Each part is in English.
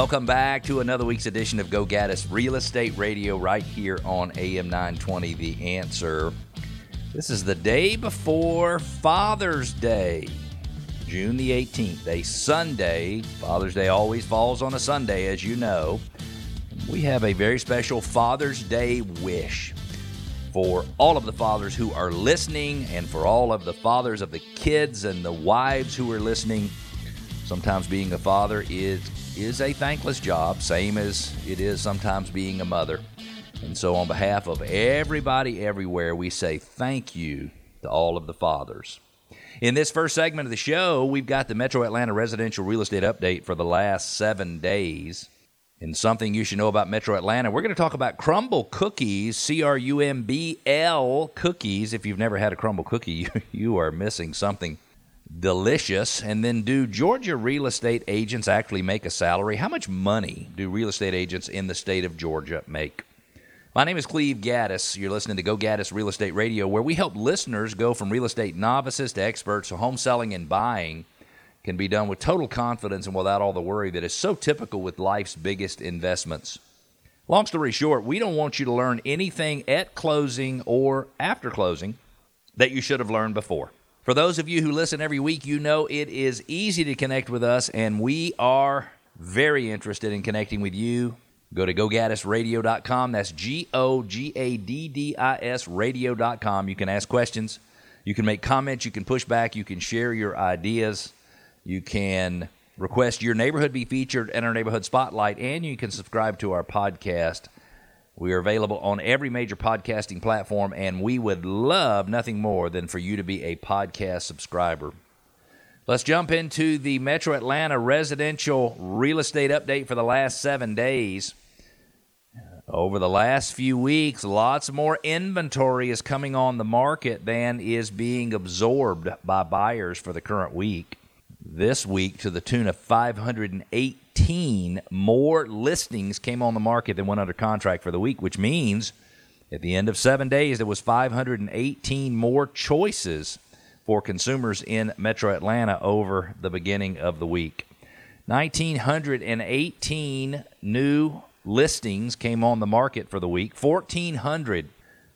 Welcome back to another week's edition of Go Gaddis Real Estate Radio right here on AM 920 The Answer. This is the day before Father's Day, June the 18th, a Sunday. Father's Day always falls on a Sunday, as you know. We have a very special Father's Day wish for all of the fathers who are listening and for all of the fathers of the kids and the wives who are listening. Sometimes being a father is is a thankless job, same as it is sometimes being a mother. And so, on behalf of everybody everywhere, we say thank you to all of the fathers. In this first segment of the show, we've got the Metro Atlanta residential real estate update for the last seven days. And something you should know about Metro Atlanta, we're going to talk about Crumbl cookies, C R U M B L cookies. If you've never had a Crumbl cookie, you, you are missing something delicious. And then, do Georgia real estate agents actually make a salary? How much money do real estate agents in the state of Georgia make? My name is Cleve Gaddis. You're listening to Go Gaddis Real Estate Radio, where we help listeners go from real estate novices to experts so home selling and buying can be done with total confidence and without all the worry that is so typical with life's biggest investments. Long story short, we don't want you to learn anything at closing or after closing that you should have learned before. For those of you who listen every week, you know it is easy to connect with us, and we are very interested in connecting with you. Go to gogaddisradio.com. That's G O G A D D I S radio.com. You can ask questions, you can make comments, you can push back, you can share your ideas, you can request your neighborhood be featured in our neighborhood spotlight, and you can subscribe to our podcast we are available on every major podcasting platform, and we would love nothing more than for you to be a podcast subscriber. Let's jump into the Metro Atlanta residential real estate update for the last seven days. Over the last few weeks, lots more inventory is coming on the market than is being absorbed by buyers for the current week. This week, to the tune of 508 18 more listings came on the market than went under contract for the week, which means at the end of seven days, there was 518 more choices for consumers in Metro Atlanta over the beginning of the week. 1,918 new listings came on the market for the week. 1,400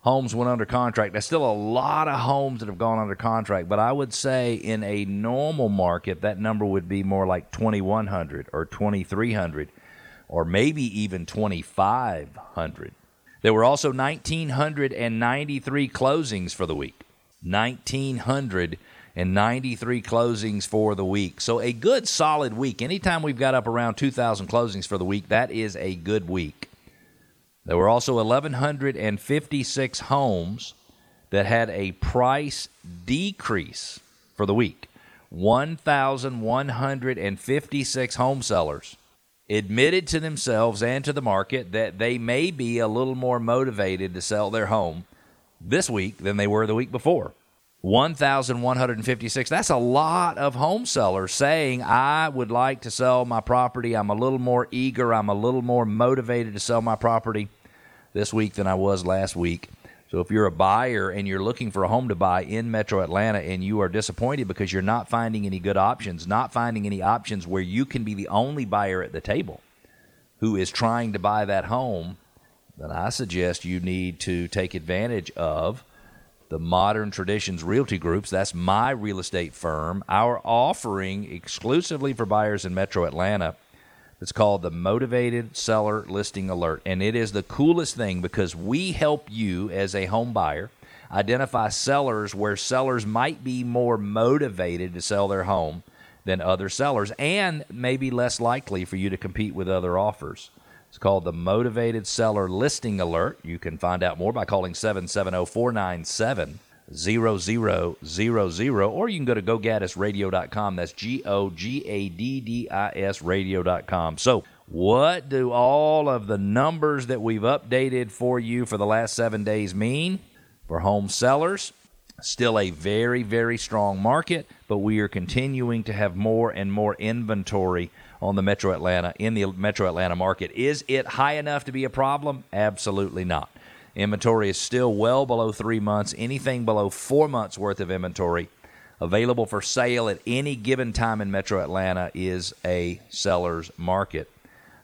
homes went under contract. That's still a lot of homes that have gone under contract, but I would say in a normal market, that number would be more like 2,100 or 2,300 or maybe even 2,500. There were also 1,993 closings for the week. 1,993 closings for the week. So a good solid week. Anytime we've got up around 2,000 closings for the week, that is a good week. There were also 1,156 homes that had a price decrease for the week. 1,156 home sellers admitted to themselves and to the market that they may be a little more motivated to sell their home this week than they were the week before. 1,156. That's a lot of home sellers saying, I would like to sell my property. I'm a little more eager. I'm a little more motivated to sell my property this week than I was last week. So if you're a buyer and you're looking for a home to buy in Metro Atlanta and you are disappointed because you're not finding any good options, not finding any options where you can be the only buyer at the table who is trying to buy that home, then I suggest you need to take advantage of the Modern Traditions Realty Groups. That's my real estate firm. Our offering exclusively for buyers in Metro Atlanta. It's called the Motivated Seller Listing Alert. And it is the coolest thing because we help you as a home buyer identify sellers where sellers might be more motivated to sell their home than other sellers and maybe less likely for you to compete with other offers. It's called the Motivated Seller Listing Alert. You can find out more by calling 770 497 0000, or you can go to gogaddisradio.com. That's G O G A D D I S radio.com. So, what do all of the numbers that we've updated for you for the last seven days mean for home sellers? Still a very, very strong market, but we are continuing to have more and more inventory on the Metro Atlanta in the Metro Atlanta market. Is it high enough to be a problem? Absolutely not. Inventory is still well below three months. Anything below four months worth of inventory available for sale at any given time in Metro Atlanta is a seller's market.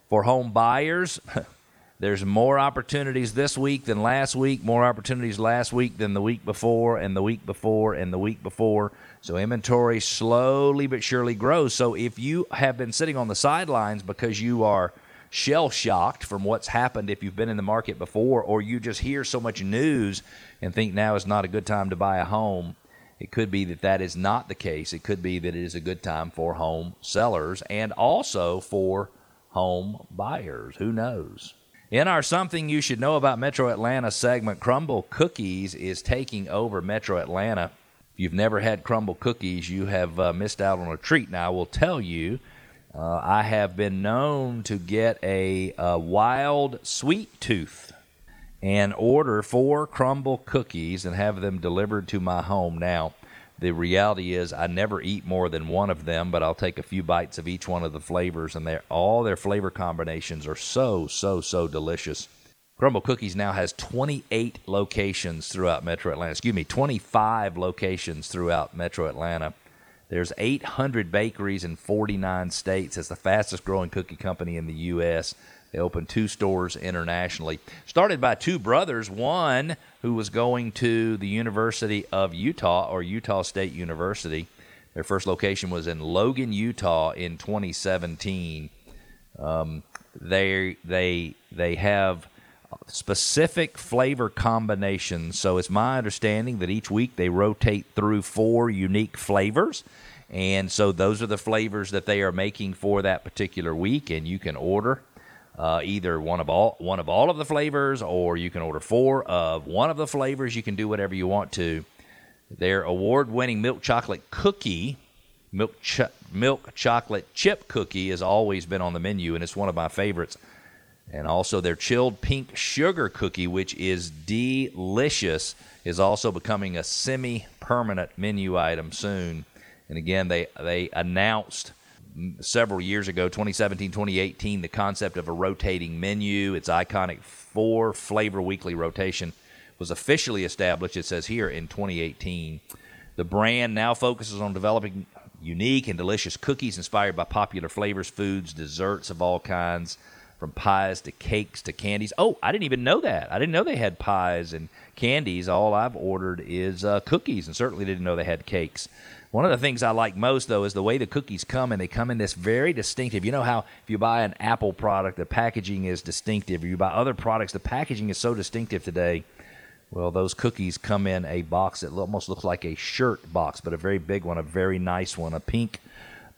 For home buyers, there's more opportunities this week than last week, more opportunities last week than the week before, and the week before, and the week before. So inventory slowly but surely grows. So if you have been sitting on the sidelines because you are shell shocked from what's happened if you've been in the market before, or you just hear so much news and think now is not a good time to buy a home, it could be that that is not the case. It could be that it is a good time for home sellers and also for home buyers. Who knows? In our Something You Should Know About Metro Atlanta segment, Crumbl Cookies is taking over Metro Atlanta. If you've never had Crumbl Cookies, you have uh, missed out on a treat. Now, I will tell you, uh, I have been known to get a, a wild sweet tooth and order four Crumbl cookies and have them delivered to my home. Now, the reality is I never eat more than one of them, but I'll take a few bites of each one of the flavors, and they're, all their flavor combinations are so, so, so delicious. Crumbl Cookies now has 28 locations throughout Metro Atlanta. Excuse me, 25 locations throughout Metro Atlanta. There's 800 bakeries in 49 states. It's the fastest growing cookie company in the U.S. They opened two stores internationally. Started by two brothers, one who was going to the University of Utah or Utah State University. Their first location was in Logan, Utah in 2017. Um, they they they have specific flavor combinations. So it's my understanding that each week they rotate through four unique flavors. And so those are the flavors that they are making for that particular week, and you can order uh, either one of all one of all of the flavors, or you can order four of one of the flavors. You can do whatever you want to. Their award-winning milk chocolate cookie, milk ch- milk chocolate chip cookie, has always been on the menu, and it's one of my favorites. And also their chilled pink sugar cookie, which is delicious, is also becoming a semi-permanent menu item soon. And again, they they announced several years ago, 2017, 2018, the concept of a rotating menu. Its iconic four flavor weekly rotation was officially established, it says here, in 2018. The brand now focuses on developing unique and delicious cookies inspired by popular flavors, foods, desserts of all kinds, from pies to cakes to candies. Oh, I didn't even know that. I didn't know they had pies and candies. All I've ordered is uh, cookies, and certainly didn't know they had cakes. One of the things I like most, though, is the way the cookies come, and they come in this very distinctive. You know how if you buy an Apple product, the packaging is distinctive. If you buy other products, the packaging is so distinctive today. Well, those cookies come in a box that almost looks like a shirt box, but a very big one, a very nice one, a pink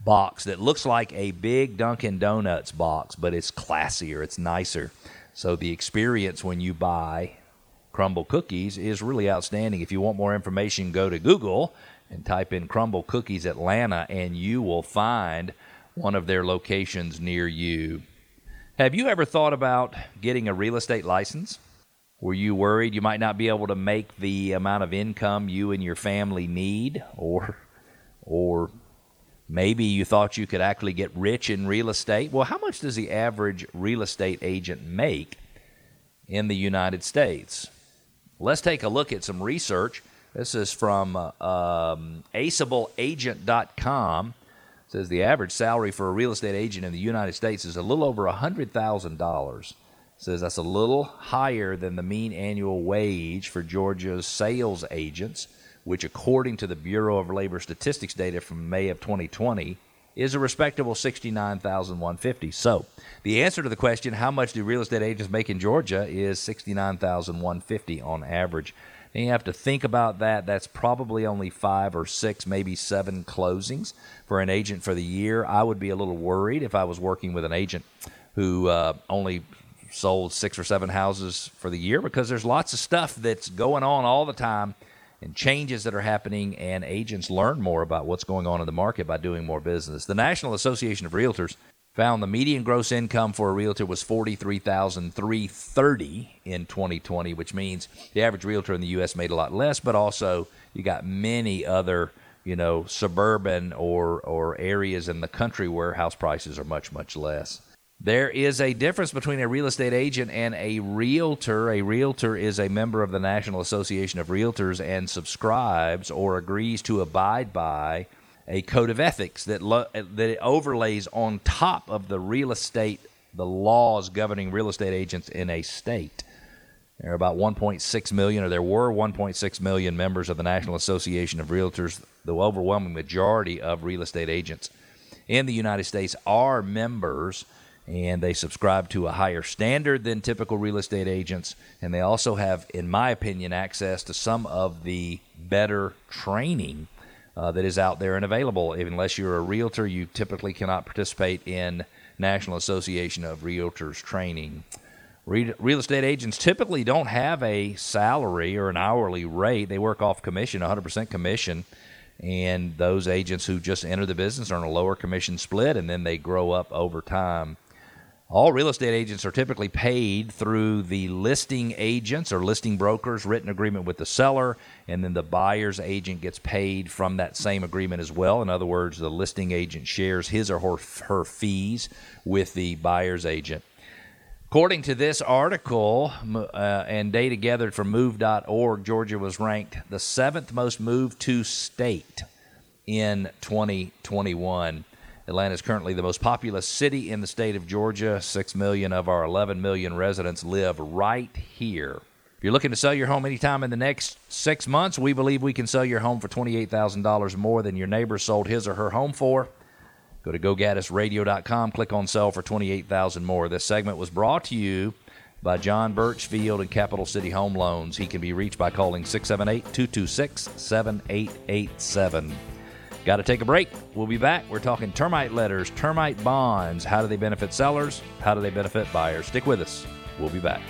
box that looks like a big Dunkin' Donuts box, but it's classier, it's nicer. So the experience when you buy Crumbl cookies is really outstanding. If you want more information, go to Google and type in Crumbl Cookies Atlanta, and you will find one of their locations near you. Have you ever thought about getting a real estate license? Were you worried you might not be able to make the amount of income you and your family need, or, or maybe you thought you could actually get rich in real estate? Well, how much does the average real estate agent make in the United States? Let's take a look at some research this is from uh, um, aceableagent.com. It says the average salary for a real estate agent in the United States is a little over $100,000. Says that's a little higher than the mean annual wage for Georgia's sales agents, which, according to the Bureau of Labor Statistics data from May of 2020, is a respectable 69,150. So, the answer to the question, how much do real estate agents make in Georgia, is 69,150 on average. And you have to think about that. That's probably only five or six, maybe seven closings for an agent for the year. I would be a little worried if I was working with an agent who uh, only sold six or seven houses for the year because there's lots of stuff that's going on all the time and changes that are happening, and agents learn more about what's going on in the market by doing more business. The National Association of Realtors found the median gross income for a realtor was 43,330 in 2020, which means the average realtor in the US made a lot less, but also you got many other, you know, suburban or or areas in the country where house prices are much much less. There is a difference between a real estate agent and a realtor. A realtor is a member of the National Association of Realtors and subscribes or agrees to abide by a code of ethics that lo- that it overlays on top of the real estate the laws governing real estate agents in a state. There are about 1.6 million, or there were 1.6 million members of the National Association of Realtors. The overwhelming majority of real estate agents in the United States are members, and they subscribe to a higher standard than typical real estate agents. And they also have, in my opinion, access to some of the better training uh, that is out there and available. Unless you're a realtor, you typically cannot participate in National Association of Realtors training. Real estate agents typically don't have a salary or an hourly rate. They work off commission, 100% commission. And those agents who just enter the business earn a lower commission split, and then they grow up over time. All real estate agents are typically paid through the listing agents or listing brokers' written agreement with the seller, and then the buyer's agent gets paid from that same agreement as well. In other words, the listing agent shares his or her, her fees with the buyer's agent. According to this article uh, and data gathered from move.org, Georgia was ranked the seventh most moved to state in 2021. Atlanta is currently the most populous city in the state of Georgia. Six million of our 11 million residents live right here. If you're looking to sell your home anytime in the next six months, we believe we can sell your home for $28,000 more than your neighbor sold his or her home for. Go to gogaddisradio.com, click on sell for 28,000 more. This segment was brought to you by John Birchfield and Capital City Home Loans. He can be reached by calling 678 226 7887. Got to take a break. We'll be back. We're talking termite letters, termite bonds. How do they benefit sellers? How do they benefit buyers? Stick with us. We'll be back.